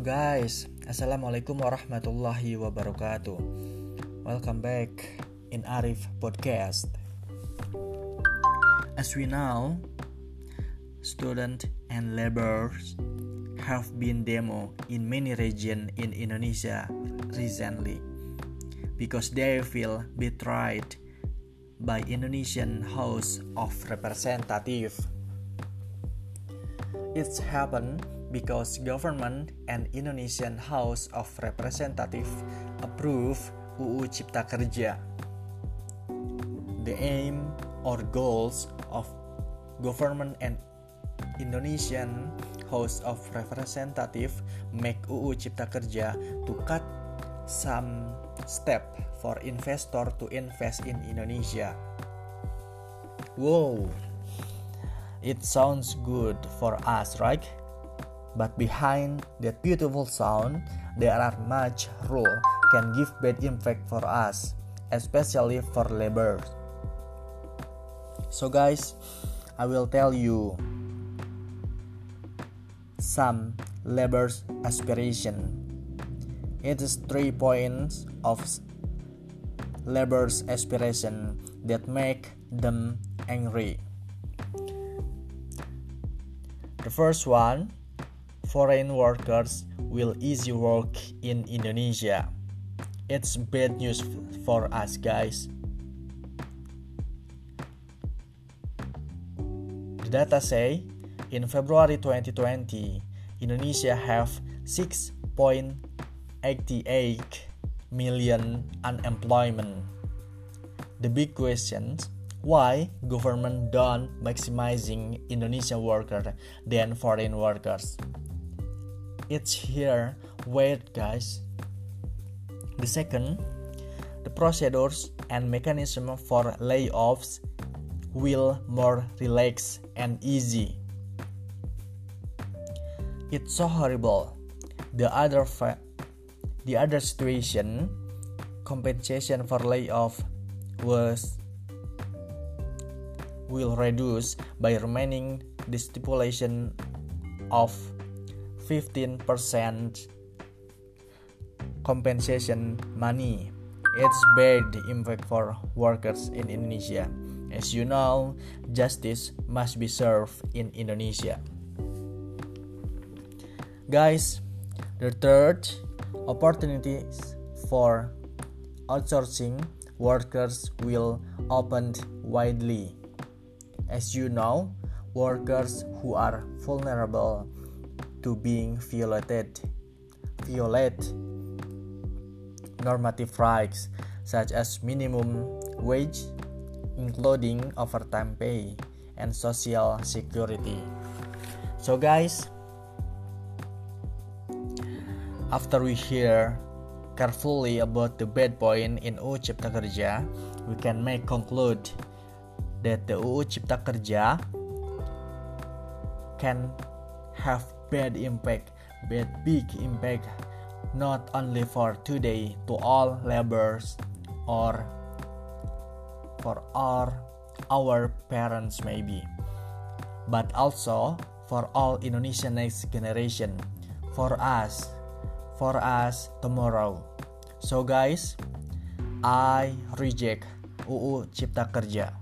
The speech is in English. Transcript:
Guys, Assalamualaikum warahmatullahi wabarakatuh. Welcome back in Arif Podcast. As we know, student and laborers have been demo in many regions in Indonesia recently because they feel betrayed by Indonesian House of Representatives. It's happened because government and Indonesian House of Representative approve UU Cipta Kerja. The aim or goals of government and Indonesian House of Representative make UU Cipta Kerja to cut some step for investor to invest in Indonesia. Wow, it sounds good for us, right? But behind that beautiful sound, there are much rule can give bad impact for us, especially for labor. So guys, I will tell you some labor's aspiration. It is three points of labor's aspiration that make them angry. The first one foreign workers will easy work in Indonesia. It's bad news for us guys. The data say in February 2020, Indonesia have 6.88 million unemployment. The big question why government don't maximizing Indonesian worker than foreign workers? It's here. Wait guys. The second the procedures and mechanism for layoffs will more relaxed and easy. It's so horrible. The other fa- the other situation compensation for layoff was will reduce by remaining the stipulation of 15% compensation money. It's bad impact for workers in Indonesia. As you know, justice must be served in Indonesia. Guys, the third opportunities for outsourcing workers will open widely. As you know, workers who are vulnerable to being violated. Violate normative rights such as minimum wage including overtime pay and social security. So guys after we hear carefully about the bad point in UU Cipta Kerja we can make conclude that the UU Cipta Kerja can have bad impact, bad big impact, not only for today to all laborers or for our our parents maybe, but also for all Indonesian next generation, for us, for us tomorrow. So guys, I reject UU Cipta Kerja.